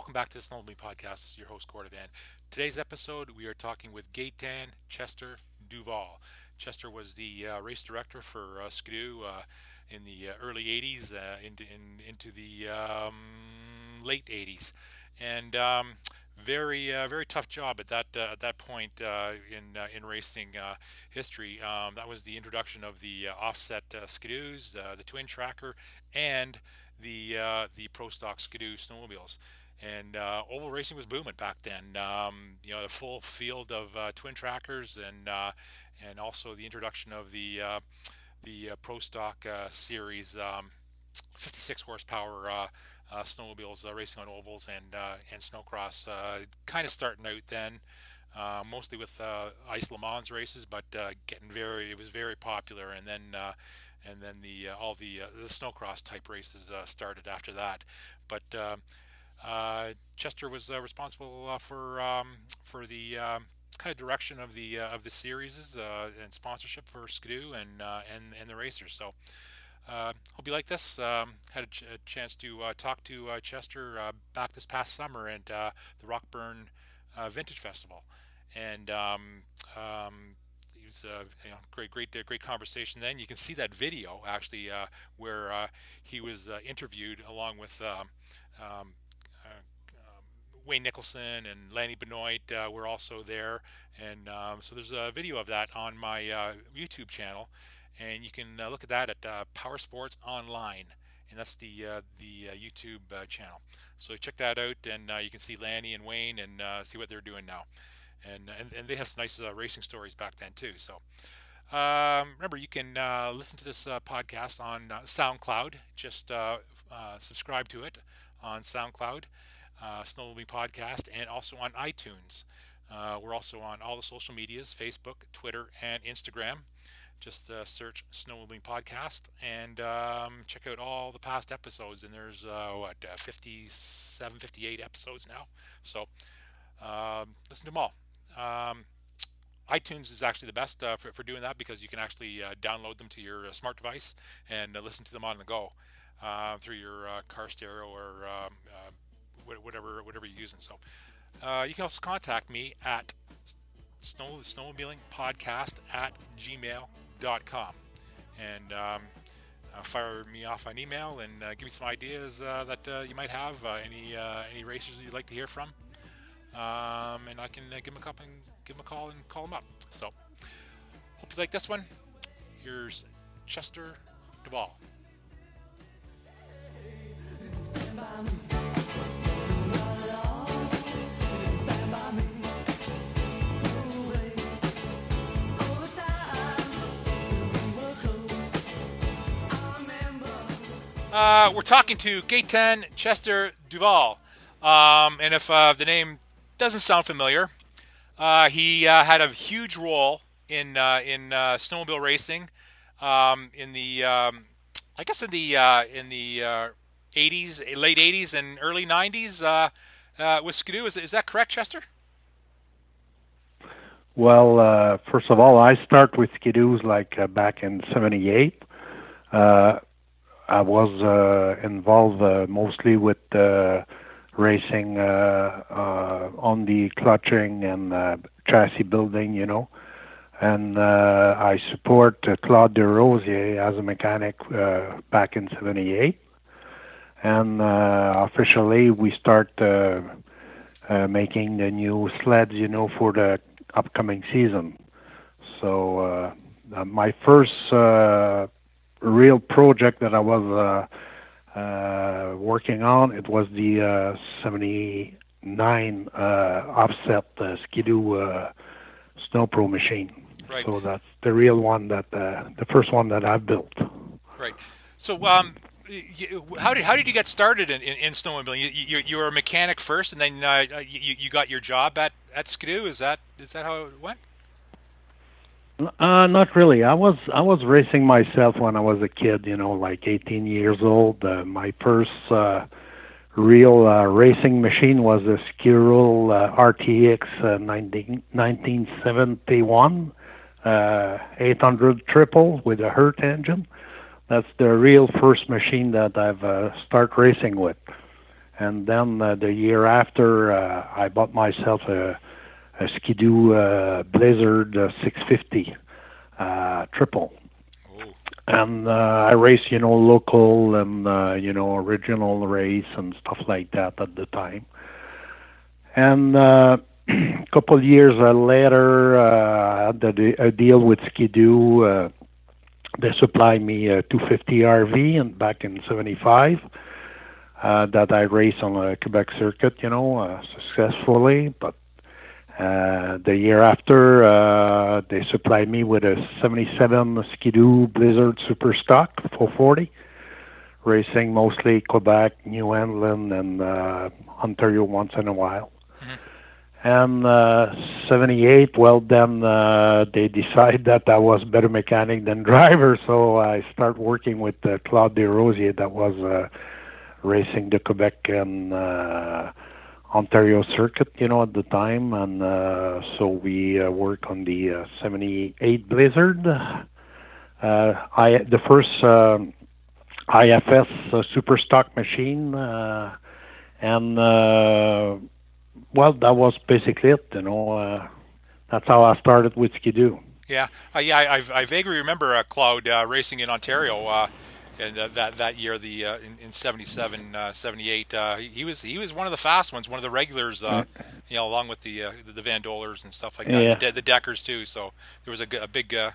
Welcome back to the Snowmobile Podcast. This is your host, Gordon Van. Today's episode, we are talking with Gaetan Chester Duval. Chester was the uh, race director for uh, Skidoo uh, in the uh, early 80s uh, into, in, into the um, late 80s. And um, very uh, very tough job at that uh, at that point uh, in uh, in racing history. Um, that was the introduction of the offset skidoos, the twin tracker, and the the pro stock skidoo snowmobiles and uh, oval racing was booming back then. Um, you know, the full field of uh, twin trackers, and uh, and also the introduction of the uh, the uh, Pro Stock uh, series, um, 56 horsepower snowmobiles racing on ovals and and snowcross, kind of starting out then. mostly with ice Le Mans races, but getting very it was very popular, and then and then the all the the snowcross type races started after that. But uh, Chester was uh, responsible uh, for um, for the um, kind of direction of the of the series and sponsorship for Skidoo and and and the racers. So. Uh, hope you like this. Um, had a, ch- a, chance to uh, talk to uh, Chester back this past summer at the Rockburn Vintage Festival, and um, um, it was a you know, great, great, great conversation. Then you can see that video actually where he was interviewed along with um, Wayne Nicholson and Lanny Benoit uh, were also there, and um, so there's a video of that on my uh, YouTube channel, and you can uh, look at that at uh, Power Sports Online, and that's the uh, the uh, YouTube channel. So check that out, and you can see Lanny and Wayne and see what they're doing now, and and, and they have some nice racing stories back then too. So. Um, remember, you can listen to this podcast on SoundCloud. Just subscribe to it on SoundCloud uh, Podcast, and also on iTunes. Uh, we're also on all the social medias Facebook, Twitter, and Instagram. Just uh, search Snowmobiling Podcast and um, check out all the past episodes. And there's, uh, what, uh, 57, 58 episodes now. So um, listen to them all. Um, iTunes is actually the best uh, for, for doing that because you can actually uh, download them to your uh, smart device and uh, listen to them on the go through your car stereo or um, whatever whatever you're using. So uh, you can also contact me at snow snowmobiling podcast at gmail.com and um, uh, fire me off an email and uh, give me some ideas uh, that uh, you might have any any racers you'd like to hear from. Um, and I can give them a call and give them a call and call them up. So hope you like this one. Here's Chester Duval Uh, we're talking to Gaetan Chester Duval. Um, and if uh, the name doesn't sound familiar, uh, he uh, had a huge role in uh, in uh, snowmobile racing um, in the um, I guess in the in the 80s, late 80s and early 90s with Skidoo. Is, is that correct, Chester? Well, first of all, I start with Skidoos like back in '78. I was uh, involved uh, mostly with uh, racing uh, uh, on the clutching and uh, chassis building, you know. And I support Claude Desrosiers as a mechanic back in '78. And officially, we start making the new sleds, you know, for the upcoming season. So my first real project that I was uh, uh, working on. It was the uh, 79 uh, offset uh, Skidoo uh, Snow Pro machine. Right. So that's the real one that uh, the first one that I've built. Right. So um, you, how did how did you get started in, in, in snowmobiling? You, you, you were a mechanic first, and then uh, you, you got your job at, at Skidoo. Is that is that how it went? Uh, not really. I was I was racing myself when I was a kid. You know, like 18 years old. Uh, my first uh, real uh, racing machine was a Skiroule uh, RTX uh, 19, 1971 uh, 800 triple with a Hirth engine. That's the real first machine that I've uh, start racing with. and then uh, the year after, uh, I bought myself a, a Ski-Doo uh, Blizzard uh, 650 uh, triple. And uh, I race, you know, local and uh, you know original race and stuff like that at the time. And uh, a couple years uh, later, uh, I had a, a deal with Ski-Doo. Uh, they supplied me a 250 RV and back in '75 uh, that I raced on a Quebec circuit, you know, uh, successfully. But uh, the year after, uh, they supplied me with a 77 Ski-Doo Blizzard Super Stock 440, racing mostly Quebec, New England, and uh, Ontario once in a while. And uh, 78, well, then uh, they decided that I was better mechanic than driver, so I start working with uh, Claude Desrosiers that was uh, racing the Quebec and uh, Ontario circuit, you know, at the time. And uh, so we uh, work on the uh, 78 Blizzard. Uh, I The first uh, IFS uh, super stock machine. Uh, and uh, well, that was basically it. You know, uh, that's how I started with Ski-Doo. Yeah, uh, yeah. I, I, vaguely remember uh, Claude uh, racing in Ontario, uh, and uh, that that year, the uh, in, in 77, 78. he was he was one of the fast ones, one of the regulars. You know, along with the the Van Dolers and stuff like that, yeah. the, the, Deckers too. So there was a, a big. a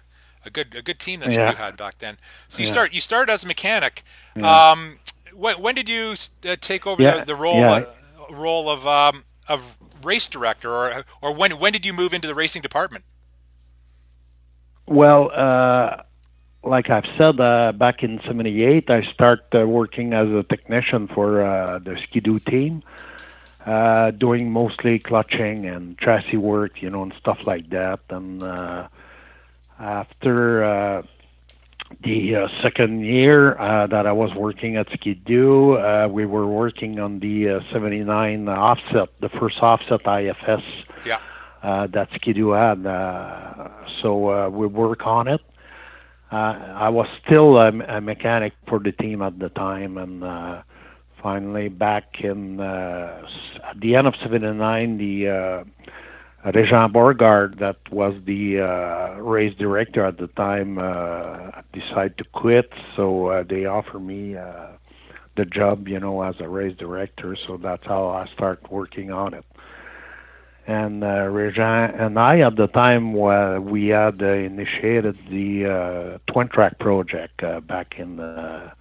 good a good team that yeah. you had back then. So you yeah. start you started as a mechanic. Yeah. Um, when, when did you take over the, the, role role of um, of race director, or or when when did you move into the racing department? Well, uh, like I've said, uh, back in '78, I started uh, working as a technician for uh, the Ski-Doo team, uh, doing mostly clutching and chassis work, you know, and stuff like that. And uh, after the uh, second year uh, that I was working at Ski-Doo, uh, we were working on the uh, 79 offset, the first offset IFS yeah. that Ski-Doo had. Uh, so uh, we work on it. I was still a, a mechanic for the team at the time, and uh, finally back in uh, at the end of '79, the uh, Regent Borgard, that was the uh, race director at the time, uh, decided to quit. So uh, they offered me the job, you know, as a race director. So that's how I started working on it. And uh, Regent and I, at the time, uh, we had uh, initiated the uh, twin track project uh, back in the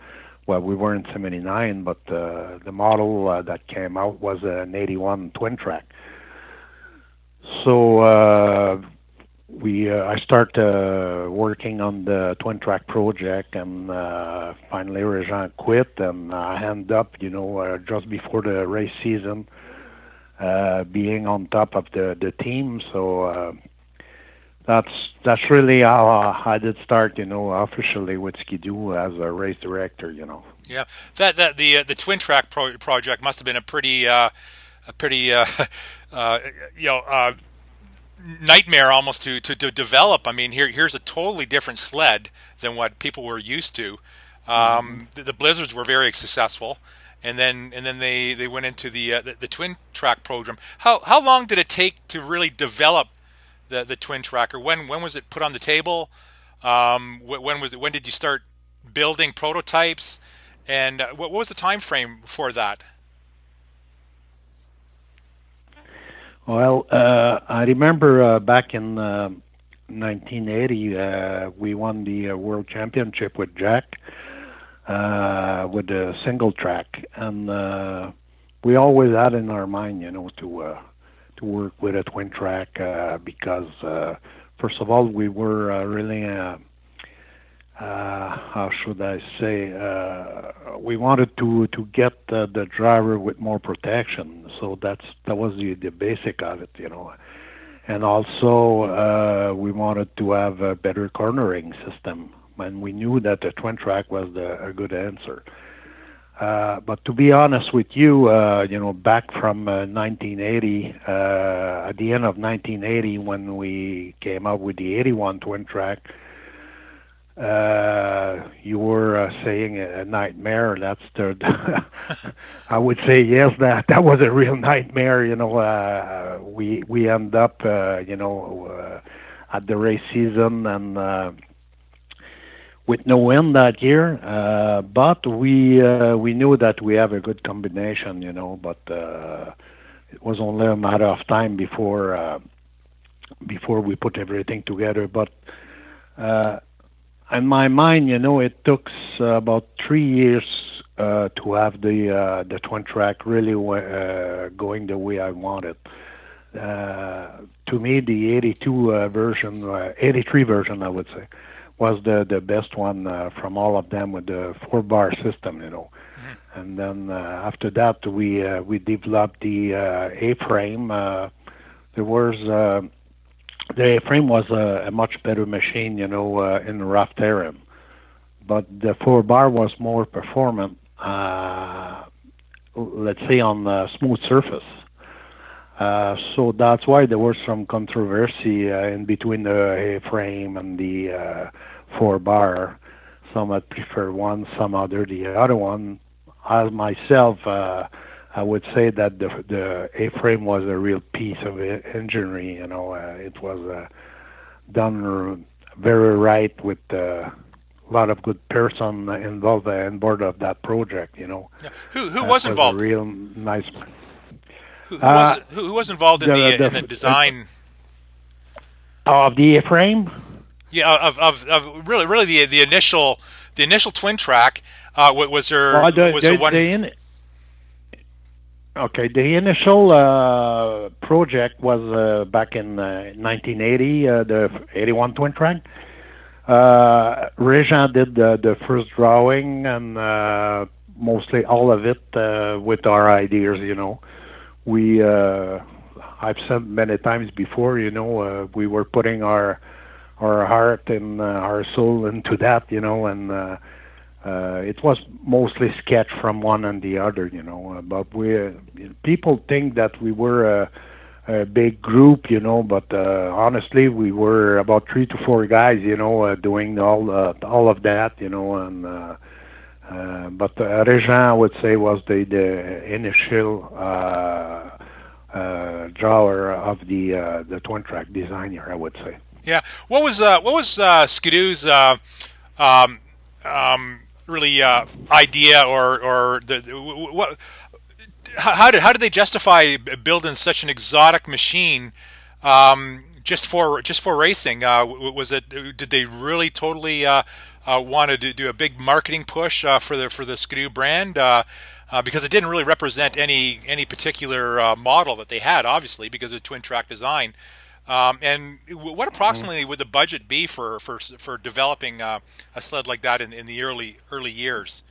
well, we were in '79, but uh, the model uh, that came out was an '81 twin track. So uh, we uh, I start uh, working on the twin track project, and uh, finally Regent quit, and I end up, you know, uh, just before the race season, uh, being on top of the the team. So uh, that's that's really how I did start, you know, officially with Ski-Doo as a race director, you know. Yeah, that that the uh, the twin track pro- project must have been a pretty. Uh a pretty uh, uh, you know uh, nightmare almost to, to, to develop. I mean, here here's a totally different sled than what people were used to. Um, mm-hmm. the, the, blizzards were very successful, and then and then they, they went into the, uh, the, the twin track program. How how long did it take to really develop the the twin tracker? When when was it put on the table? Um, when was it? When did you start building prototypes? And uh, what, what was the time frame for that? Well, uh, I remember uh, back in uh, 1980, uh, we won the uh, World Championship with Jack uh, with a single track, and uh, we always had in our mind, you know, to uh, to work with a twin track uh, because, uh, first of all, we were uh, really. Uh, uh, how should I say? Uh, we wanted to to get uh, the driver with more protection, so that's that was the the basic of it, you know. And also, uh, we wanted to have a better cornering system, and we knew that the twin track was the, a good answer. Uh, but to be honest with you, uh, you know, back from uh, 1980, uh, at the end of 1980, when we came up with the 81 twin track, uh, you were uh, saying a nightmare. That's the. I would say yes. That that was a real nightmare. You know, uh, we we end up, uh, you know, uh, at the race season and uh, with no win that year. Uh, but we uh, we knew that we have a good combination. You know, but uh, it was only a matter of time before uh, before we put everything together. But uh, in my mind, you know, it took about three years uh, to have the uh, the twin track really uh, going the way I wanted. Uh, to me, the 82 uh, version, uh, 83 version, I would say, was the the best one uh, from all of them with the four bar system, you know. Mm-hmm. And then uh, after that, we uh, we developed the uh, A-frame. Uh, there was uh, the A frame was a, a much better machine, you know, uh, in rough terrain. But the four bar was more performant, uh, let's say on a smooth surface. Uh, so that's why there was some controversy uh, in between the A frame and the uh, four bar. Some would prefer one, some other the other one. As myself, uh, I would say that the the A-frame was a real piece of engineering. You know, uh, it was uh, done very right with a lot of good person involved in board of that project. You know, yeah. who who was, was involved? real nice. Who, who was who, was involved in the, the, the in the design of the A-frame? Yeah, of, of, of really really the the initial the initial twin track. Uh, was there well, the, was the, there one? The, Okay, the initial uh, project was uh, back in uh, 1980, uh, the 81 twin track. Uh, Régent did the, the first drawing and uh, mostly all of it uh, with our ideas. You know, we uh, I've said many times before. You know, uh, we were putting our our heart and uh, our soul into that. You know, and uh, uh, it was mostly sketch from one and the other, you know. Uh, but we uh, people think that we were a, a big group, you know. But uh, honestly, we were about three to four guys, you know, uh, doing all uh, all of that, you know. And uh, uh, but uh, Régent, I would say, was the the initial uh, uh, drawer of the uh, the twin track designer, I would say. Yeah. What was what was Skidoo's um, um, really idea or or the, what how did how did they justify building such an exotic machine um, just for just for racing? Was it did they really totally uh, uh, wanted to do a big marketing push uh, for the for the Skidoo brand? Uh, uh, because it didn't really represent any any particular model that they had, obviously, because of twin track design. Um, and what approximately would the budget be for for for developing uh, a sled like that in, in the early early years?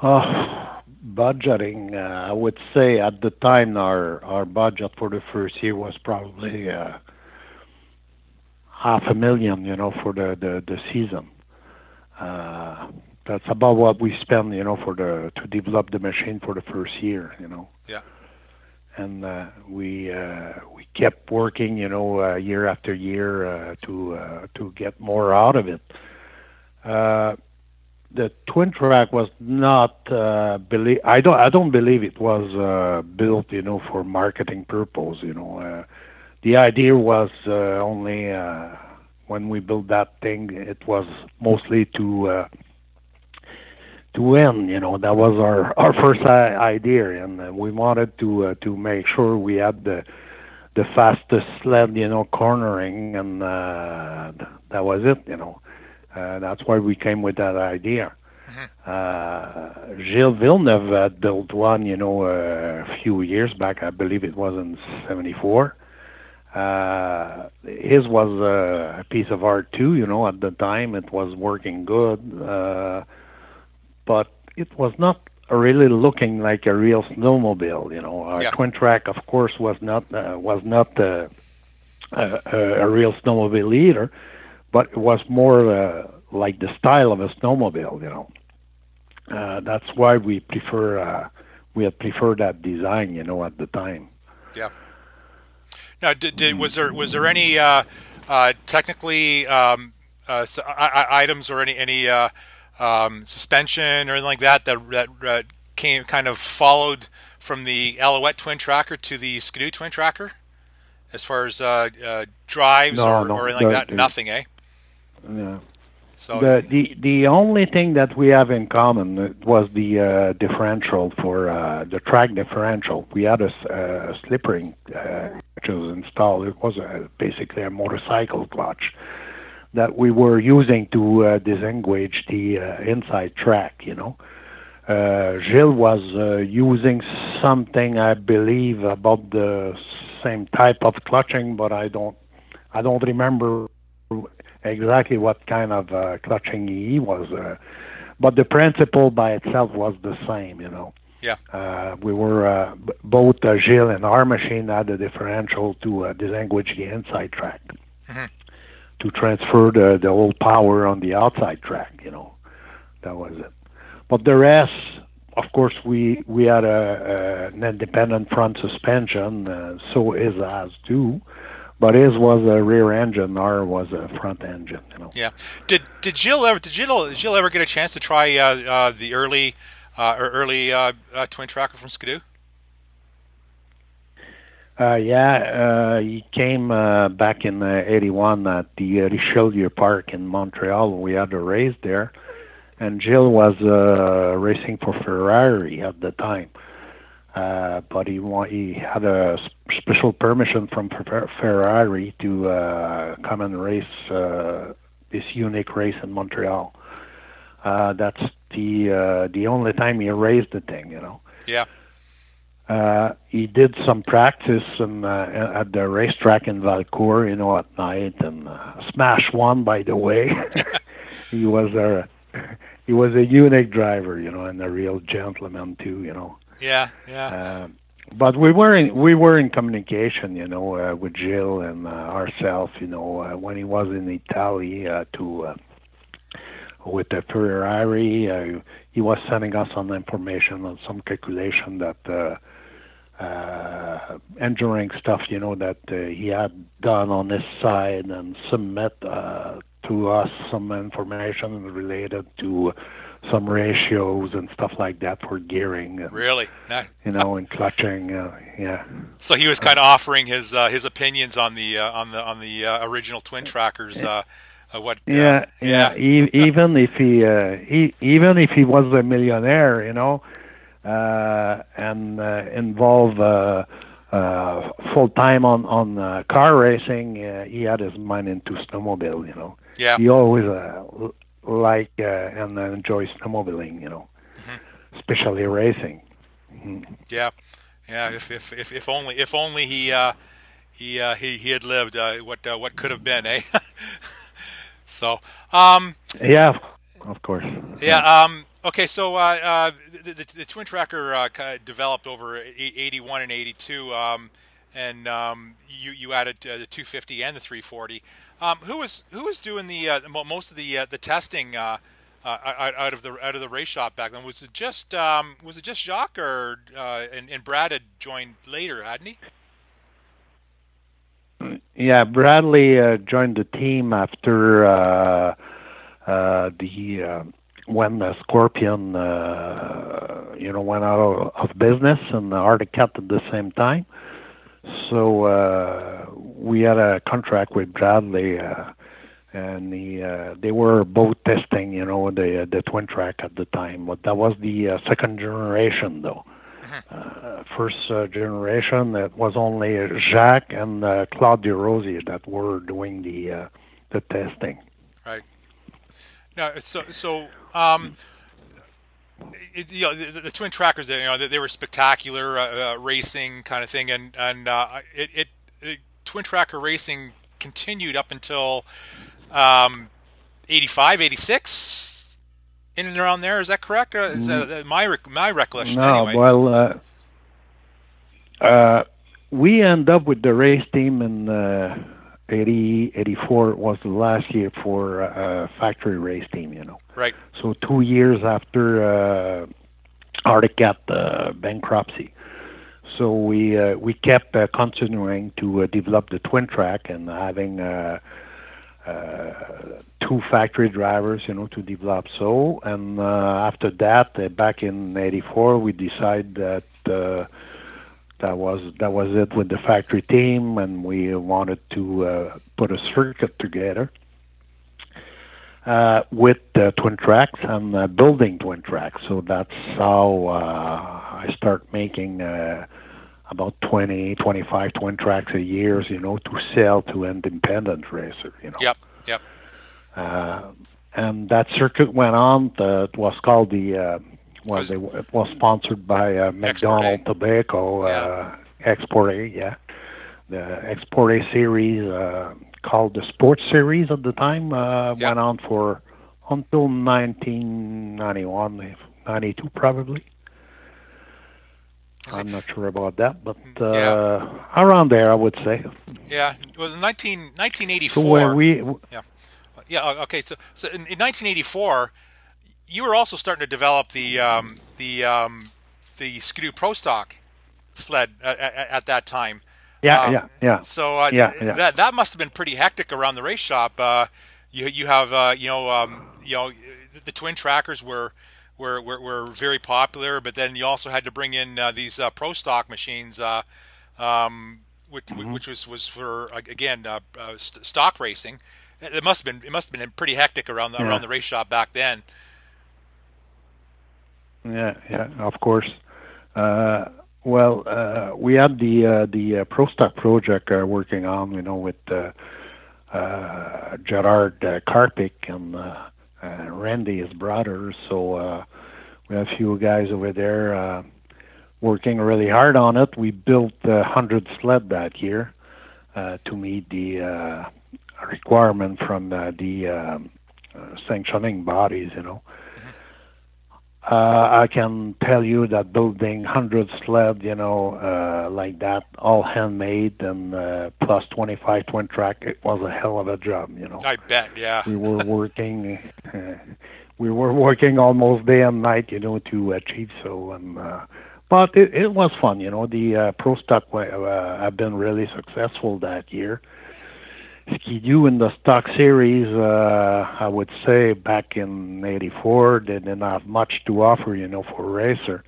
Uh, budgeting, uh, I would say at the time our our budget for the first year was probably uh, half a million, you know, for the the, the season. Uh, that's about what we spend, you know, for the to develop the machine for the first year, you know. Yeah and uh, we uh, we kept working, you know, uh, year after year uh, to uh, to get more out of it. Uh, the twin track was not uh, believe I don't I don't believe it was uh, built, you know, for marketing purpose. You know, uh, the idea was uh, only uh, when we built that thing, it was mostly to uh, to win. You know, that was our our first idea, and uh, we wanted to uh, to make sure we had the the fastest sled, you know, cornering, and uh, that was it. You know, uh, that's why we came with that idea. Mm-hmm. Uh, Gilles Villeneuve had built one, you know, uh, a few years back. I believe it was in '74. Uh, his was uh, a piece of art too, you know. At the time, it was working good. Uh, but it was not really looking like a real snowmobile. You know, our yeah. twin track, of course, was not uh, was not uh, a, a, real snowmobile either, but it was more uh, like the style of a snowmobile. You know, uh, that's why we prefer uh, we had preferred that design. You know, at the time. Yeah. Now, did, did was there was there any uh, uh, technically um, uh, so, items or any any uh, um, suspension or anything like that that that came kind of followed from the Alouette twin tracker to the Skidoo twin tracker, as far as uh, uh, drives no, or, no, or anything like that? Nothing, eh? Yeah. So the the the only thing that we have in common was the uh, differential for uh, the track differential. We had a, a slip ring uh, which was installed. It was a, basically a motorcycle clutch that we were using to uh, disengage the uh, inside track. You know, uh, Gilles was uh, using something I believe about the same type of clutching, but I don't I don't remember exactly what kind of uh, clutching he was. Uh, but the principle by itself was the same, you know. Yeah. Uh, we were uh, b- both uh, Gilles and our machine had a differential to uh, disengage the inside track mm-hmm. to transfer the the whole power on the outside track. You know, that was it. But the rest, of course, we we had a, a an independent front suspension, uh, so is as too but his was a rear engine, our was a front engine. You know. Yeah. Did did Gilles ever did Gilles, did Gilles ever get a chance to try uh, uh, the early uh, or early uh, uh, twin tracker from Skidoo? Uh, yeah, he came back in '81 at the Richelieu Park in Montreal. We had a race there, and Gilles was racing for Ferrari at the time. Uh, but he he had a special permission from Ferrari to uh, come and race uh, this unique race in Montreal. Uh, that's the uh, the only time he raced the thing, you know. Yeah. Uh, he did some practice in, uh, at the racetrack in Valcourt, you know, at night, and uh, smashed one. By the way, he was a he was a unique driver, you know, and a real gentleman too, you know. Yeah, yeah. Uh, but we were in we were in communication, you know, uh, with Gilles and uh, ourselves, you know, uh, when he was in Italy uh, to uh, with the Ferrari, uh, he was sending us some information on some calculation that uh, uh, engineering stuff, you know, that uh, he had done on his side and submit uh, to us some information related to some ratios and stuff like that for gearing. And, really, you know, and clutching. Uh, yeah. So he was kind of offering his uh, his opinions on the uh, on the on the uh, original twin trackers. Uh, what? Uh, yeah, yeah. E- even if he, uh, he even if he was a millionaire, you know, uh, and uh, involved. Uh, uh, full time on on uh, car racing, uh, he had his mind into snowmobile. You know, yeah. He always uh, like uh, and enjoy snowmobiling, you know, mm-hmm. especially racing. Mm-hmm. Yeah, yeah. If, if if if only if only he uh, he uh, he he had lived, uh, what uh, what could have been, eh? so, um, yeah, of course. Yeah. Um, okay. So uh, uh, the, the, the twin tracker uh, developed over 81 and 82. Um, and um, you you added uh, the 250 and the 340. Um, who was who was doing the uh, most of the uh, the testing uh, uh, out of the out of the race shop back then? Was it just um, was it just Jacques or uh, and, and, Brad had joined later, hadn't he? Yeah, Bradley joined the team after the when the Scorpion you know went out of business and the Arctic at the same time. So uh, we had a contract with Bradley, uh, and the, uh, they were both testing, you know, the the twin track at the time. But that was the uh, second generation, though. Mm-hmm. Uh, first uh, generation, it was only Jacques and uh, Claude Desrosiers that were doing the uh, the testing. Right. Now, so so um, it, you know, the, the, twin trackers, you know, they, they were spectacular uh, uh, racing kind of thing, and and uh, it, it, it, twin tracker racing continued up until um, 85, 86, in and around there. Is that correct? Uh, is that mm. my my recollection? No, anyway? well, uh, uh, we end up with the race team in. 80, 84 was the last year for a factory race team, you know. Right. So two years after uh, Arctic uh, bankruptcy. So so we uh, we kept uh, continuing to uh, develop the twin track and having uh, uh, two factory drivers, you know, to develop so. And uh, after that, uh, back in '84, we decided that uh, that was that was it with the factory team, and we wanted to uh, put a circuit together uh, with uh, twin tracks and uh, building twin tracks. So that's how uh, I start making uh, about 20, 25 twin tracks a year, you know, to sell to independent racers, you know. Yep, yep. Uh, and that circuit went on. The, it was called the, well, Was- they, it was sponsored by uh, Macdonald. Tobacco, uh, Export A, yeah. The Export A series, uh, called the Sports Series at the time, uh, Yeah. went on for until 1991, 92 probably. I'm not sure about that, but uh, Yeah. around there, I would say. Yeah, well, in 19, So 1984. when we, Yeah. o- Okay. So, so in, in 1984, you were also starting to develop the um, the um, the Skidoo Pro Stock sled at, at, at that time. yeah, Um, yeah, yeah. So uh, Yeah, yeah. that that must have been pretty hectic around the race shop. Uh, you you have uh, you know um, you know the twin trackers were. Were, were, were very popular, but then you also had to bring in uh, these uh, pro stock machines, uh, um, which, Mm-hmm. which was, was for again uh, uh, st- stock racing. It must have been it must have been pretty hectic around the, Yeah. around the race shop back then. Yeah, yeah, of course. Uh, well, uh, we had the uh, the uh, Pro Stock project uh, working on, you know, with uh, uh, Gerard uh, Karpik and uh, uh, Randy, his brother. So uh, we have a few guys over there uh, working really hard on it. We built a hundred sled that year uh, to meet the uh, requirement from uh, the um, uh, sanctioning bodies, you know. Uh, I can tell you that building 100 sled, you know, uh, like that, all handmade and uh, plus 25 twin track, it was a hell of a job, you know. I bet, yeah, We were working, uh, we were working almost day and night, you know, to achieve so. And uh, but it, it was fun, you know. The uh, pro stock wa- uh, have been really successful that year. Ski-Doo in the stock series, uh, I would say back in '84, they didn't have much to offer, you know, for a racer.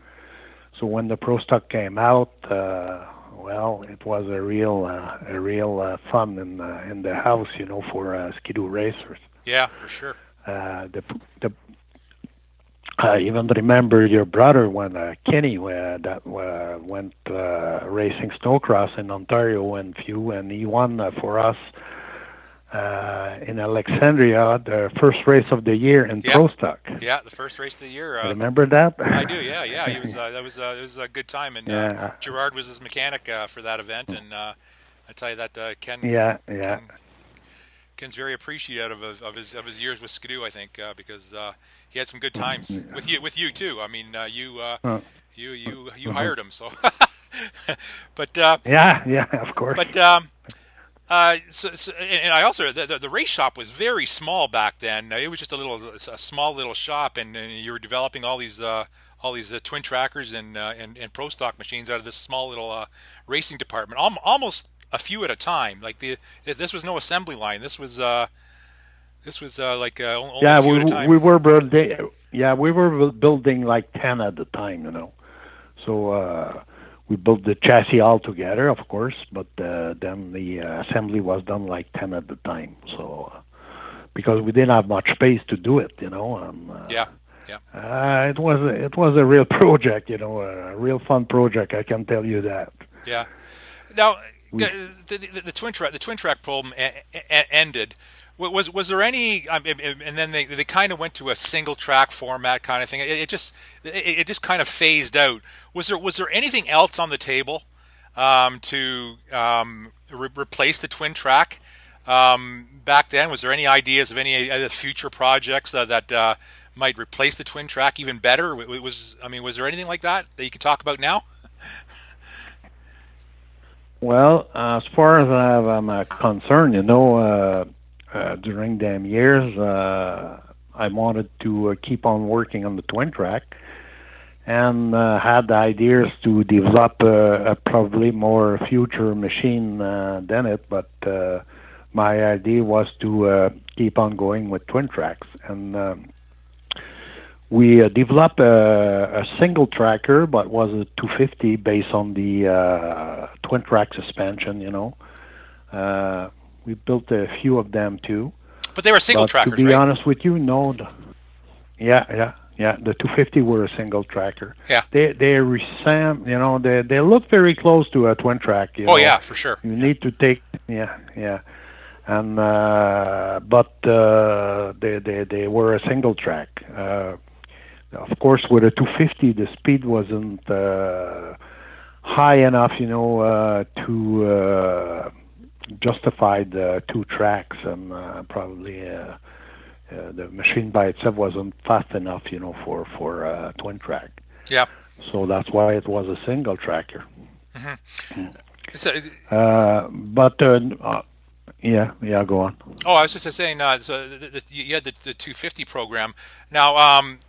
So when the pro stock came out, uh, well, it was a real, uh, a real uh, fun in uh, in the house, you know, for uh, Ski-Doo racers. yeah, for sure. Uh, the the I even remember your brother when uh, Kenny uh, that uh, went uh, racing snowcross in Ontario and few, and he won uh, for us uh, in Alexandria, the first race of the year in Yeah. pro stock. Yeah, the first race of the year. Uh, Remember that? I do, yeah, yeah. He was uh, that was uh, it was a good time, and uh, Yeah. Gerard was his mechanic uh, for that event, and uh, I tell you that uh, Ken yeah, yeah. Ken, Ken's very appreciative of, of his of his years with Skidoo, I think, uh, because uh, he had some good times with you with you too. I mean, uh, you you you you hired him, so. but uh, Yeah, yeah, of course. but um, uh, so, so, and I also the, the, the race shop was very small back then. It was just a little a small little shop, and, and you were developing all these uh, all these uh, twin trackers and, uh, and and pro stock machines out of this small little uh, racing department, Al- almost a few at a time. Like the this was no assembly line. This was uh, this was uh, like uh, only yeah, a few we at a time. we were building. Yeah, we were building like ten at the time, you know. So uh, we built the chassis all together, of course, but uh, then the uh, assembly was done like ten at the time. So uh, because we didn't have much space to do it, you know. And, uh, yeah, yeah. Uh, it was a, it was a real project, you know, a real fun project. I can tell you that. Yeah. Now, the, the, the, the twin track the twin track problem e- e- ended. Wa- Was was there any? um, and then they they kind of went to a single track format kind of thing. It, it just it, it just kind of phased out. Was there was there anything else on the table um, to um, re- replace the twin track um, back then? Was there any ideas of any other future projects that that uh, might replace the twin track even better? Wa- Was I mean, was there anything like that that you could talk about now? Well, as far as I'm uh, concerned, you know, uh, uh, during them years, uh, I wanted to uh, keep on working on the twin track, and uh, had ideas to develop a, a probably more future machine uh, than it, but uh, my idea was to uh, keep on going with twin tracks and. Um, we uh, developed a, a, single tracker, but was a 250 based on the uh, twin track suspension. You know, uh, we built a few of them too. But they were single but trackers, To be right? honest with you, no. The, yeah, yeah, yeah. The 250 were a single tracker. Yeah. They they resemble, you know, they they look very close to a twin track. You oh know? yeah, for sure. You yeah. need to take, yeah, yeah and uh, but uh, they, they they were a single track. Uh, of course, with a 250, the speed wasn't uh, high enough, you know, uh, to justify the two tracks, and uh, probably uh, uh, the machine by itself wasn't fast enough, you know, for for uh, twin track. Yeah. So that's why it was a single tracker. Mm-hmm. So, uh, but uh, uh, yeah, yeah, go on. Oh, I was just saying, uh, so the, the, you had the, the 250 program. Now, um,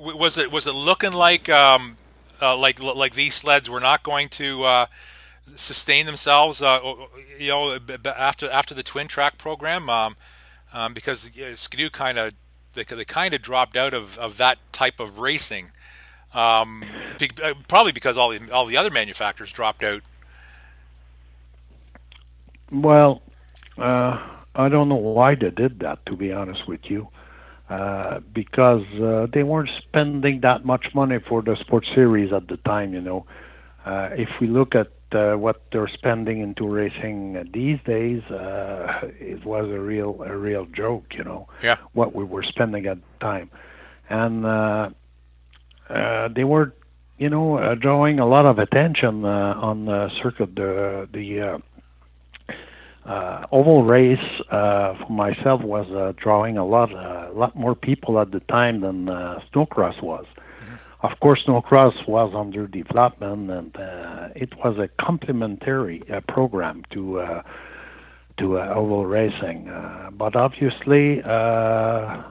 was it was it looking like um, uh, like like these sleds were not going to uh, sustain themselves, uh, you know, after after the twin track program, um, um, because Skidoo kind of they, they kind of dropped out of, of that type of racing, um, be, uh, probably because all the all the other manufacturers dropped out. Well, uh, I don't know why they did that. To be honest with you, uh, because uh, they weren't spending that much money for the sports series at the time. You know, uh, if we look at uh, what they're spending into racing these days, uh, it was a real a real joke. You know, yeah. what we were spending at the time, and uh, uh, they were, you know, uh, drawing a lot of attention uh, on the circuit. The the uh, uh, oval race uh, for myself was uh, drawing a lot, a lot more people at the time than uh, snowcross was. Of course, snowcross was under development, and uh, it was a complementary uh, program to uh, to uh, oval racing. Uh, but obviously, uh,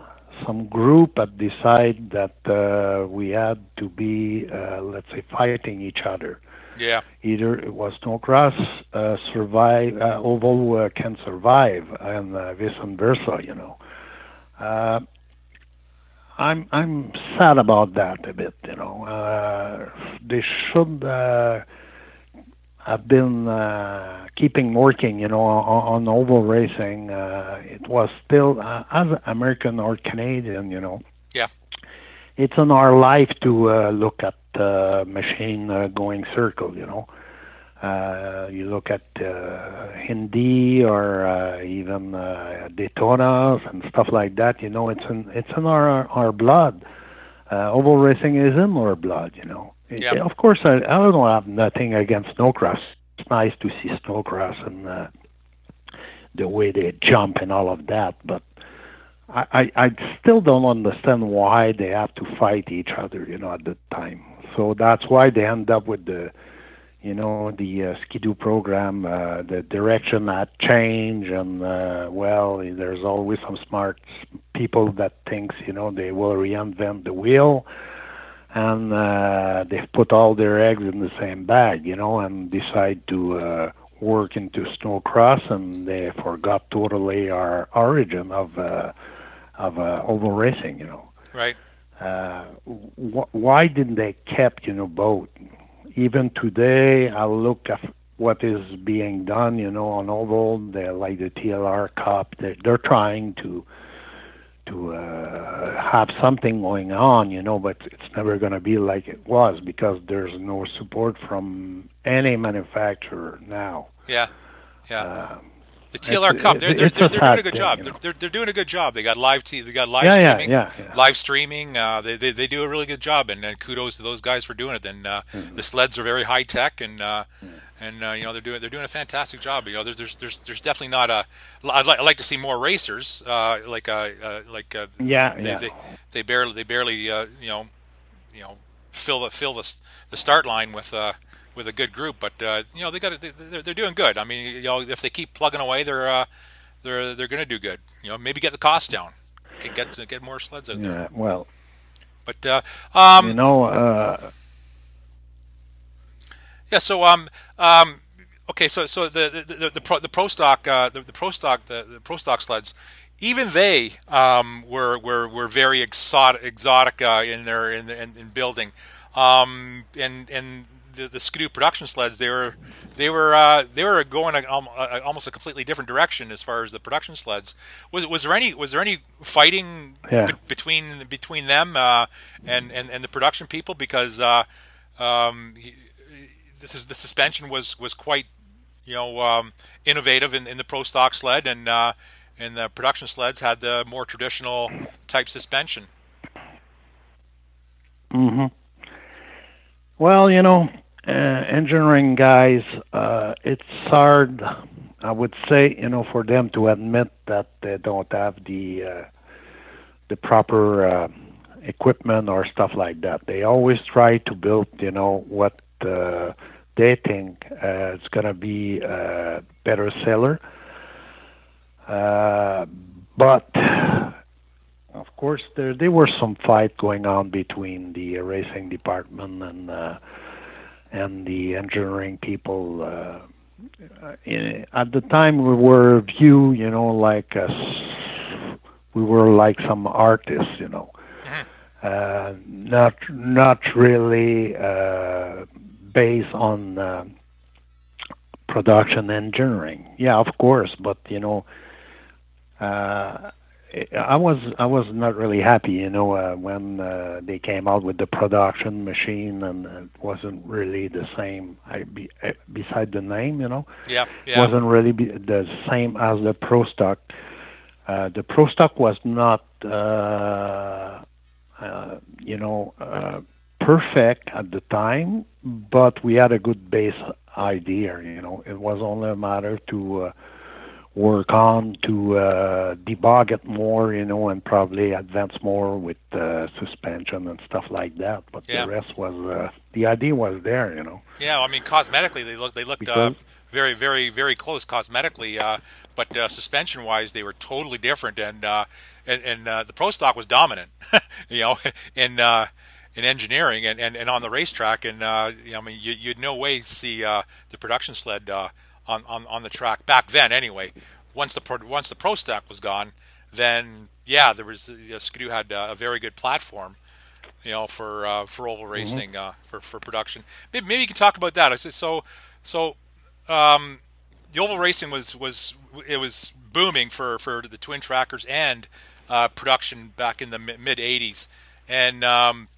some group had decided that uh, we had to be, uh, let's say, fighting each other. Yeah. Either it was snowcross uh, survive, uh, oval uh, can survive, and uh, vice versa. You know, uh, I'm I'm sad about that a bit. You know, uh, they should uh, have been uh, keeping working. You know, on, on oval racing. Uh, it was still uh, as American or Canadian. You know. Yeah. It's in our life to uh, look at uh, machine uh, going circle, you know. Uh, you look at uh, Indy or uh, even uh, Daytonas and stuff like that. You know, it's in it's in our our blood. Uh, oval racing is in our blood. You know. Yeah. Of course, I, I don't have nothing against snowcross. It's nice to see snowcross and uh, the way they jump and all of that, but I, I I still don't understand why they have to fight each other. You know, at the time. So that's why they end up with the, you know, the uh, Skidoo program. Uh, the direction had changed, and uh, well, there's always some smart people that thinks, you know, they will reinvent the wheel, and uh, they've put all their eggs in the same bag, you know, and decide to. Uh, work into snowcross and they forgot totally our origin of uh, of uh, oval racing you know right uh, wh- why didn't they kept you know both? Even today, I look at what is being done, you know, on oval. They like the TLR Cup. They're, they're trying to to uh, have something going on, you know, but it's never going to be like it was because there's no support from any manufacturer now. Yeah, yeah. Uh, the TLR it's, Cup, they're, they're, they're, they're doing a good thing, job. You know? they're, they're doing a good job. They got live t- they got live yeah, streaming, yeah, yeah, live streaming. Uh, they, they they do a really good job, and, and kudos to those guys for doing it. And uh, mm-hmm. the sleds are very high tech, and uh, and uh, you know they're doing they're doing a fantastic job. You know, there's there's there's, there's definitely not a. I'd like, I'd like to see more racers, uh, like uh, uh, like uh, yeah, they, yeah. they they barely they barely uh, you know you know fill the fill the the start line with. Uh, with a good group, but uh, you know they got they're, they're doing good. I mean, you know, if they keep plugging away, they're uh, they're they're going to do good. You know, maybe get the cost down, get get, get more sleds out there. Yeah, well, But uh, um, you know, uh, yeah. So um, um, okay. So so the the the, the pro the pro stock uh, the, the pro stock the, the pro stock sleds, even they um, were were were very exotic exotic uh, in their in, in, in building, um, and and the, the Skidoo production sleds they were they were uh, they were going a, a, almost a completely different direction as far as the production sleds. Was was there any was there any fighting yeah. be, between between them uh, and, and and the production people because uh, um, this is the suspension was was quite you know um, innovative in, in the pro stock sled and uh, and the production sleds had the more traditional type suspension. Mhm. Well, you know, uh, engineering guys, uh, it's hard, I would say, you know, for them to admit that they don't have the uh, the proper uh, equipment or stuff like that. They always try to build, you know, what uh, they think uh, is going to be a better seller. Uh, but of course, there there were some fight going on between the racing department and uh, and the engineering people. Uh, in, at the time, we were viewed, you know, like us. We were like some artists, you know, uh, not not really uh, based on uh, production engineering. Yeah, of course, but you know, uh, I was I was not really happy, you know, uh, when uh, they came out with the production machine, and it wasn't really the same. I be, uh, beside the name, you know, yeah, yeah. wasn't really be the same as the Pro Stock. Uh, the Pro Stock was not, uh, uh, you know, uh, perfect at the time, but we had a good base idea. You know, it was only a matter to. Uh, work on to uh, debug it more, you know, and probably advance more with uh, suspension and stuff like that. But Yeah. the rest was uh, the idea was there, you know. Yeah, I mean, cosmetically they looked they looked uh, Because- very, very, very close cosmetically, uh, but uh, suspension-wise they were totally different, and uh, and, and uh, the pro stock was dominant, you know, in uh, in engineering and, and, and on the racetrack, and uh, you know, I mean, you, you'd no way see uh, the production sled uh, on, on on the track back then, anyway. Once the pro, once the pro stock was gone, then yeah, there was you know, Skidoo had uh, a very good platform you know, for uh, for oval racing uh, for for production. Maybe, maybe you can talk about that. I said, So so um, the oval racing was was it was booming for for the twin trackers and uh, production back in the mid '80s, and um,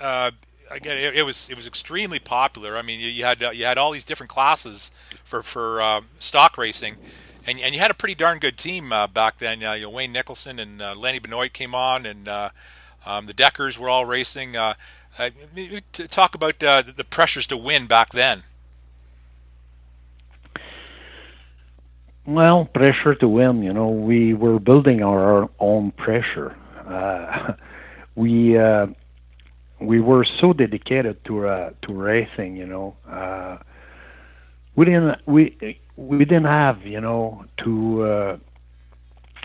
uh, again, it, it was it was extremely popular. I mean, you, you had uh, you had all these different classes for for uh, stock racing, and and you had a pretty darn good team uh, back then. Uh, you know, Wayne Nicholson and uh, Lenny Benoit came on, and uh, um, the Deckers were all racing. Talk about the pressures to win back then. Well, pressure to win. You know, we were building our own pressure. We we were so dedicated to uh, to racing. You know, uh, we didn't we we didn't have you know to uh,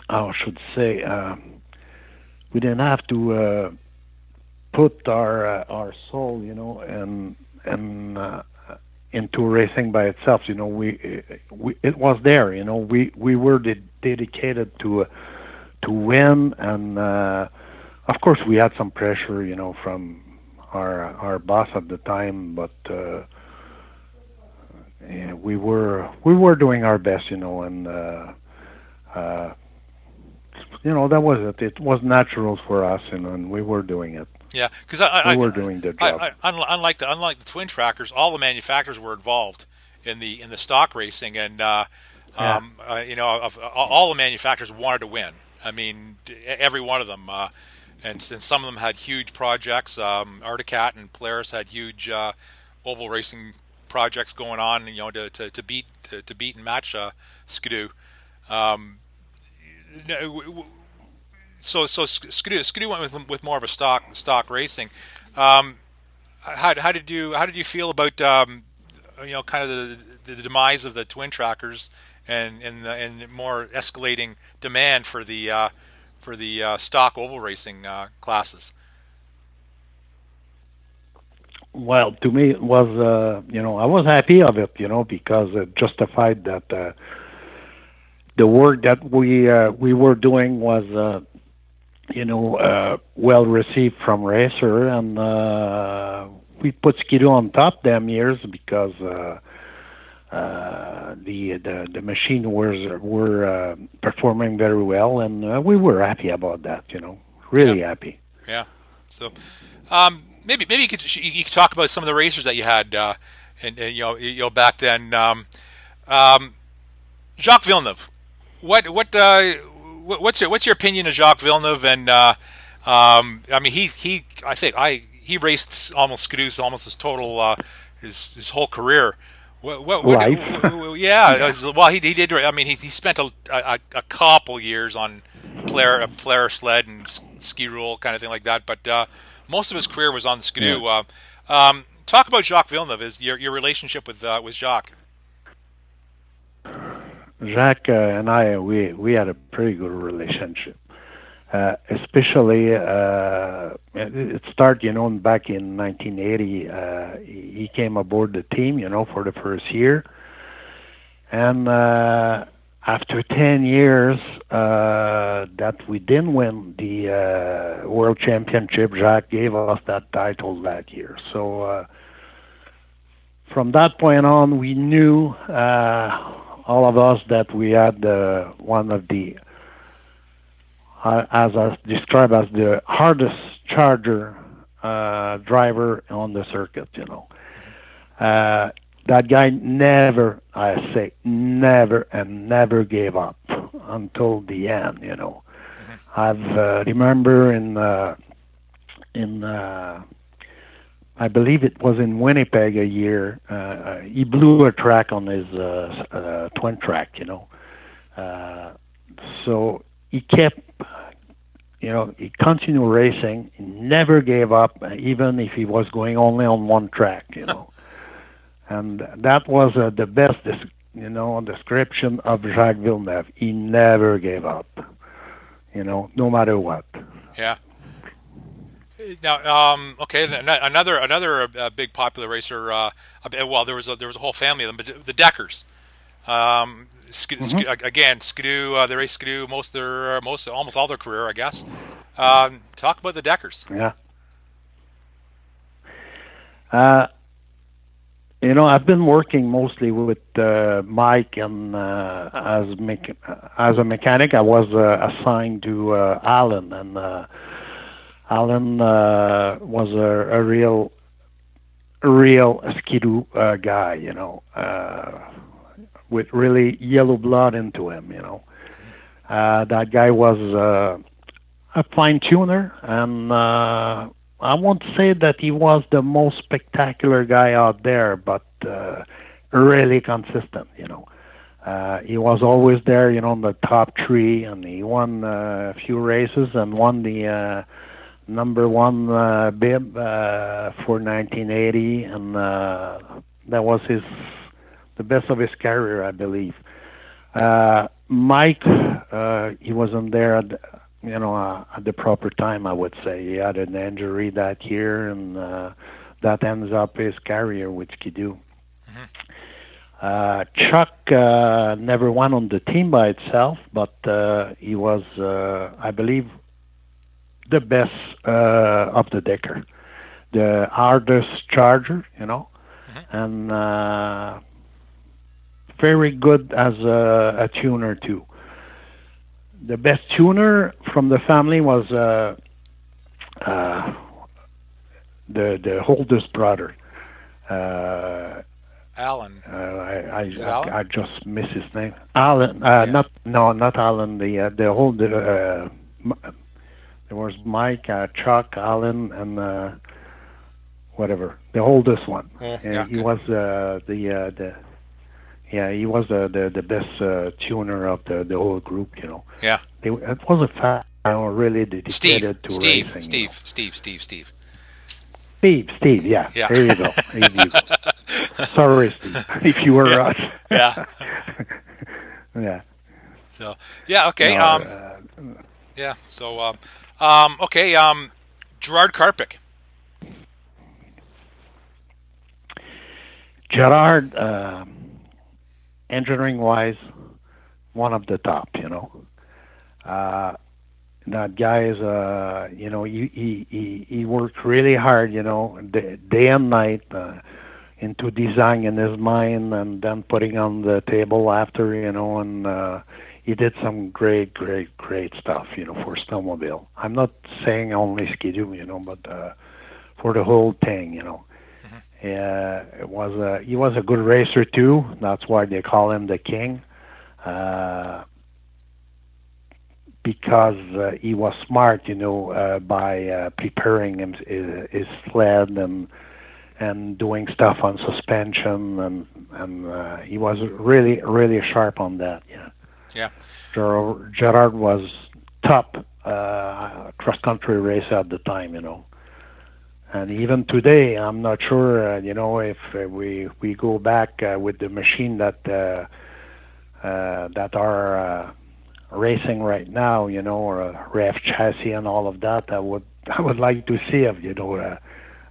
I should say um, we didn't have to uh, put our uh, our soul you know and and uh, into racing by itself. You know, we, we it was there. You know, we we were de- dedicated to uh, to win, and uh, of course we had some pressure. You know, from our our boss at the time, but. Uh, yeah, we were we were doing our best, you know, and uh, uh, you know that was it. It was natural for us, you know, and we were doing it. Yeah, because I, We I, were doing the job. I, unli- unlike the unlike the twin trackers, all the manufacturers were involved in the in the stock racing, and uh, Yeah. um, uh, you know, of, all all the manufacturers wanted to win. I mean, every one of them, uh, and, since some of them had huge projects. Um, Arctic Cat and Polaris had huge uh, oval racing projects going on, you know, to, to, to beat to, to beat and match uh, Skidoo. Um, so so Skidoo Skidoo went with with more of a stock stock racing. Um, how, how did you how did you feel about um, you know kind of the, the demise of the twin trackers and and the, and more escalating demand for the uh, for the uh, stock oval racing uh, classes? well, to me, it was uh, you know I was happy of it, you know, because it justified that uh, the work that we uh, we were doing was uh, you know uh, well received from racer, and uh, we put Ski-Doo on top them years because. Uh, uh, the the the machine was were uh, performing very well, and uh, we were happy about that. You know, really yeah. happy. Yeah. So, um, maybe maybe you could you could talk about some of the racers that you had, uh, and, and, you know you know back then. Um, um, Jacques Villeneuve, what what uh, what's your what's your opinion of Jacques Villeneuve? And uh, um, I mean, he he I think I he raced almost Ski-Doos almost his total uh, his his whole career. What, what, what, yeah, yeah. well, he, he did. I mean, he, he spent a, a, a couple years on player player sled and Skiroule kind of thing like that. But uh, most of his career was on the Ski-Doo. Yeah. Uh, um, talk about Jacques Villeneuve. Is your your relationship with uh, with Jacques? Jacques uh, and I, we we had a pretty good relationship. Uh, especially, uh, it started, you know, back in 1980. Uh, he came aboard the team, you know, for the first year, and uh, after 10 years uh, that we didn't win the uh, world championship, Jacques gave us that title that year. So uh, from that point on, we knew uh, all of us that we had uh, one of the, as I described as the hardest charger driver on the circuit. You know that guy never, I say, never and never gave up until the end. You know, mm-hmm. I've uh, remember in uh, in uh, I believe it was in Winnipeg a year. Uh, uh he blew a track on his uh, uh, twin track. You know, uh, so he kept. You know, he continued racing. He never gave up, even if he was going only on one track. You know and that was uh, the best, you know, description of Jacques Villeneuve. He never gave up, you know, no matter what. Yeah. Now, um, okay, another another uh, big popular racer. Uh, well, there was a, there was a whole family of them, but the Deckers. Um, sk- mm-hmm. sk- again, Ski-Doo, uh, they race Ski-Doo most their most almost all their career, I guess. Um, talk about the Deckers. Yeah. Uh, you know, I've been working mostly with uh, Mike, and uh, as me- as a mechanic, I was uh, assigned to uh, Alan, and uh, Alan uh, was a, a real, real Ski-Doo uh, guy. You know, uh, with really yellow blood into him. You know, uh, that guy was uh, a fine tuner, and uh, I won't say that he was the most spectacular guy out there, but uh, really consistent. You know, uh, he was always there. You know, on the top three, and he won uh, a few races and won the uh, number one uh, bib uh, for 1980, and uh, that was his the best of his career, I believe. Uh, Mike, uh, he wasn't there. At, you know, uh, at the proper time, I would say. He had an injury that year, and uh, that ends up his career with Ski-Doo. Mm-hmm. Uh, Chuck uh, never won on the team by itself, but uh, he was, uh, I believe, the best uh, of the Decker, the hardest charger, you know, mm-hmm. and uh, very good as a, a tuner too the best tuner from the family was uh, uh, the the oldest brother. Uh, Alan. Uh, I I, Alan? I, just miss his name. Alan. Uh, yeah. Not no, not Alan. The uh, the whole uh, there was Mike, uh, Chuck, Alan, and uh, whatever the oldest one. Oh, yeah, he was uh, the uh, the yeah, he was the the, the best uh, tuner of the the whole group. You know. Yeah. They, it was a fact. I don't really dedicated Steve, to Steve, racing. Steve, you know. Steve, Steve, Steve. Steve, Steve, yeah. yeah. There you go. There you go. Sorry, Steve, if you were yeah. us. yeah. yeah. So yeah, okay. No, um, uh, yeah. So um, um, okay. Um, Gerard Karpik. Gerard, uh, engineering wise, one of the top. You know, uh, that guy is, uh, you know, he, he he he worked really hard. You know, day and night. Uh, into design in his mind and then putting on the table after, you know, and uh, he did some great, great, great stuff, you know, for snowmobile. I'm not saying only Ski-Doo, you know, but uh, for the whole thing, you know. Uh, it was a, he was a good racer too. That's why they call him the king. Uh, because uh, he was smart, you know, uh, by uh, preparing him, his, his sled and and doing stuff on suspension and and uh, he was really really sharp on that yeah yeah gerard, gerard was top uh, cross country racer at the time you know and even today i'm not sure uh, you know if uh, we we go back uh, with the machine that uh, uh, that are uh, racing right now you know or a REV chassis and all of that i would i would like to see if you know uh,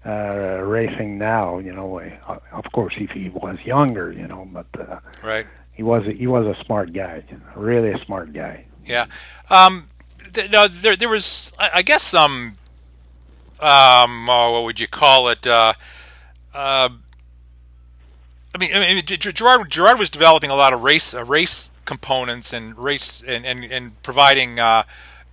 uh, racing now. You know, uh, of course, if he was younger, you know, but uh, right, he was he was a smart guy, really a smart guy. Yeah. Um, th- no, there there was, I, I guess, some, um, oh, what would you call it? Uh, uh, I mean, I mean, Gerard Gerard was developing a lot of race uh, race components and race and and, and providing uh,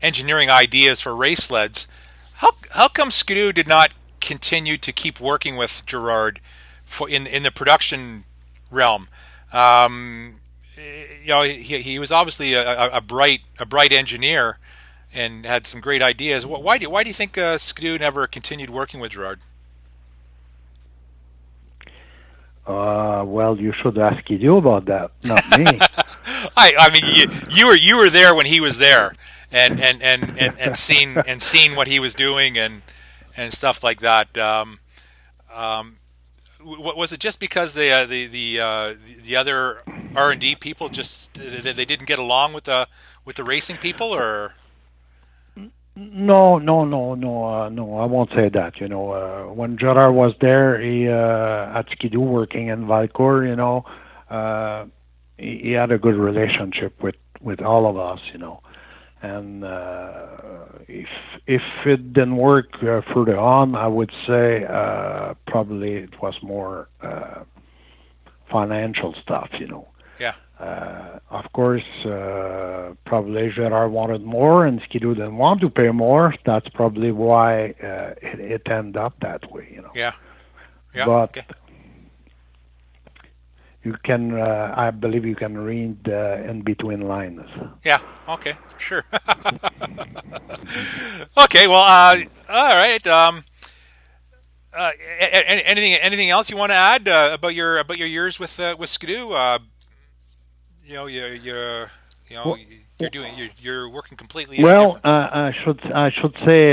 engineering ideas for race sleds. How how come Ski-Doo did not continue to keep working with Gerard for in in the production realm. Um, you know, he, he was obviously a, a, bright a bright engineer and had some great ideas. Why do why do you think uh, Ski-Doo never continued working with Gerard? Uh, well, you should ask Ski-Doo about that, not me. I, I mean, you, you were you were there when he was there, and and and and, and seen and seen what he was doing, and and stuff like that. Um, um, was it just because the uh, the the uh, the other R and D people just they, they didn't get along with the with the racing people, or? No, no, no, no, uh, no. I won't say that. You know, uh, when Gerard was there, he uh, at Ski-Doo working in Valcourt. You know, uh, he, he had a good relationship with with all of us. You know, and uh, if if it didn't work uh, further on, I would say uh, probably it was more uh, financial stuff, you know. Yeah. Uh, of course, uh, probably Gerard wanted more, and Ski-Doo didn't want to pay more. That's probably why uh, it, it ended up that way, you know. Yeah. Yeah. But okay you can uh, i believe you can read uh, in between lines yeah okay for sure okay well uh, all right um, uh, anything anything else you want to add uh, about your about your years with uh, with Ski-Doo you know you you you know well, you're doing you're, you're working completely well I should I should say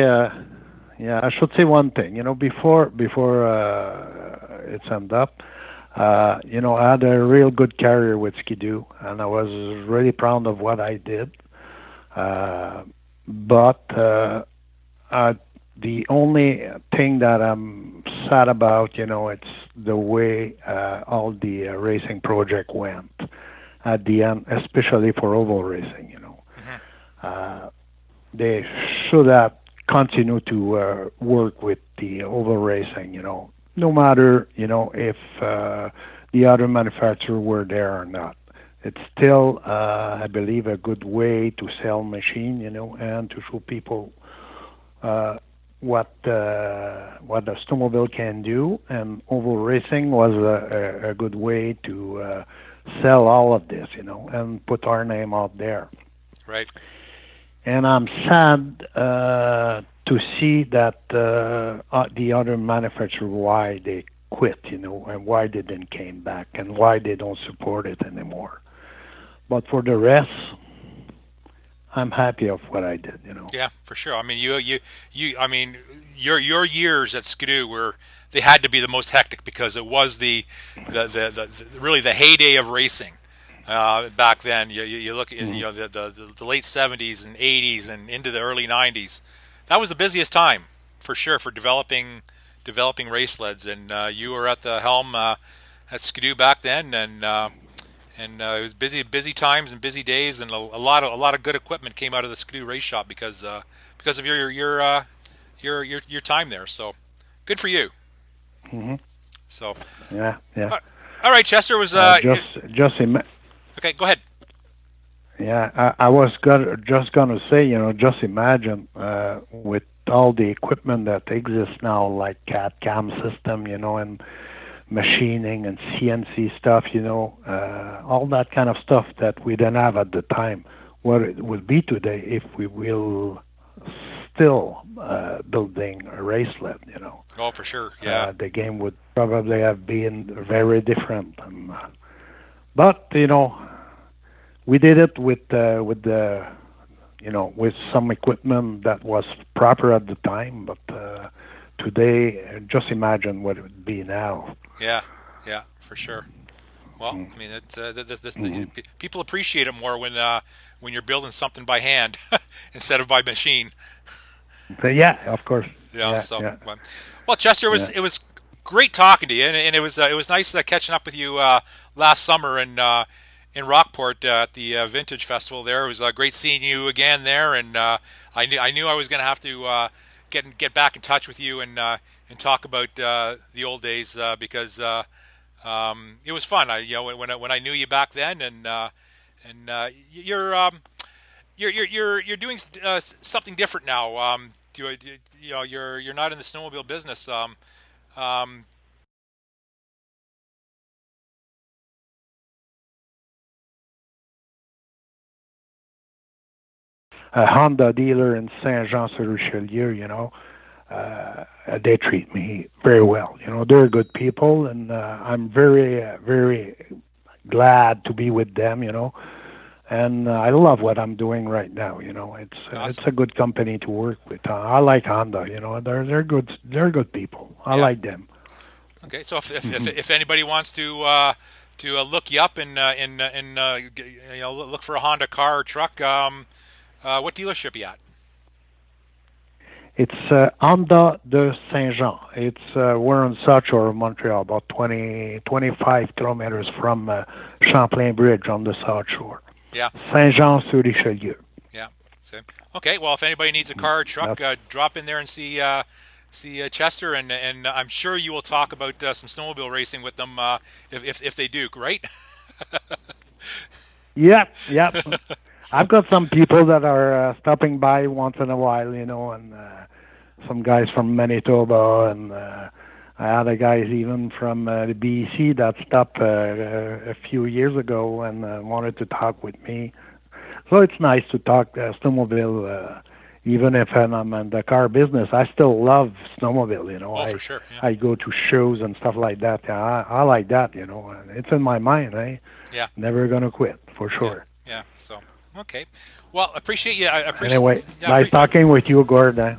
yeah I should say one thing you know before before it's end up uh, you know, I had a real good career with Ski-Doo, and I was really proud of what I did. Uh, but uh, uh, the only thing that I'm sad about, you know, it's the way uh, all the uh, racing project went at the end, especially for oval racing. You know, mm-hmm. uh, they should have continued to uh, work with the oval racing. You know, no matter you know if uh, the other manufacturer were there or not. It's still, uh, I believe, a good way to sell machine, you know, and to show people uh, what uh, what the snowmobile can do. And oval racing was a, a, a good way to uh, sell all of this, you know, and put our name out there. Right. And I'm sad uh, to see that uh, uh, the other manufacturer why they quit, you know, and why they didn't came back and why they don't support it anymore. But for the rest, I'm happy of what I did, you know. Yeah, for sure. I mean, you, you, you. I mean, your your years at Ski-Doo were they had to be the most hectic because it was the the the, the, really the heyday of racing. Uh, back then, you, you, look at mm-hmm. you know the, the the late '70s and '80s and into the early '90s that was the busiest time for sure for developing developing race sleds, and uh, you were at the helm uh, at Skidoo back then, and uh, and uh, it was busy busy times and busy days, and a, a, lot of a lot of good equipment came out of the Skidoo race shop because uh, because of your your uh, your your your time there. So good for you. Mm-hmm. So yeah, yeah. All right, Chester was uh, just just ima- okay. Go ahead. Yeah, I, I was gonna, just gonna say, you know, just imagine uh, with all the equipment that exists now, like CAD CAM system, you know, and machining and CNC stuff, you know, uh, all that kind of stuff that we didn't have at the time. What it would be today if we will still uh, building a racelet, you know. Oh, for sure, yeah. Uh, the game would probably have been very different. And, uh, but you know, we did it with uh, with the you know with some equipment that was proper at the time, but uh, today, just imagine what it would be now. Yeah, yeah, for sure. Well, mm. I mean, it's, uh, this, this, mm-hmm. the, people appreciate it more when uh, when you're building something by hand instead of by machine. So, yeah, of course. Yeah. yeah so, yeah. well, Chester, it was yeah. it was great talking to you, and, and it was uh, it was nice uh, catching up with you uh, last summer and uh, in Rockport uh, at the uh, Vintage Festival. There it was uh, great seeing you again there, and uh, I knew I knew I was going to have to uh, get get back in touch with you and uh, and talk about the old days because um, it was fun. I you know when I, when I knew you back then, and and you're, um, you're you're you're you're doing something different now. Um, you, you know you're you're not in the snowmobile business. Um, um, a Honda dealer in Saint Jean sur Richelieu, you know, uh, they treat me very well. You know, they're good people, and uh, I'm very, uh, very glad to be with them. You know, and uh, I love what I'm doing right now. You know, it's awesome. it's a good company to work with. Uh, I like Honda. You know, they're they're good they're good people. I yeah. like them. Okay, so if if, mm-hmm. if, if anybody wants to. Uh to uh, look you up and uh, and uh, and uh, you know look for a Honda car or truck. Um, uh, what dealership are you at? It's uh, Honda de Saint Jean. It's uh, we're in South Shore Montreal, about 20, 25 kilometers from uh, Champlain Bridge on the South Shore. Yeah. Saint Jean sur Richelieu. Yeah. So, okay. Well, if anybody needs a car or truck, uh, drop in there and see uh, see uh, Chester, and and I'm sure you will talk about uh, some snowmobile racing with them uh, if, if if they do. Right. yep. Yep. I've got some people that are uh, stopping by once in a while, you know, and uh, some guys from Manitoba, and uh, I had a guys even from uh, the BC that stopped uh, a few years ago and uh, wanted to talk with me. So it's nice to talk uh, snowmobile. Uh, even if I'm in the car business, I still love snowmobile. You know, oh, I, for sure. Yeah. I go to shows and stuff like that. Yeah, I, I like that. You know, it's in my mind. Eh? Yeah. Never gonna quit for sure. Yeah. yeah. So Okay. Well, appreciate you. I appreciate. Anyway, yeah, nice pre- talking with you, Gordon.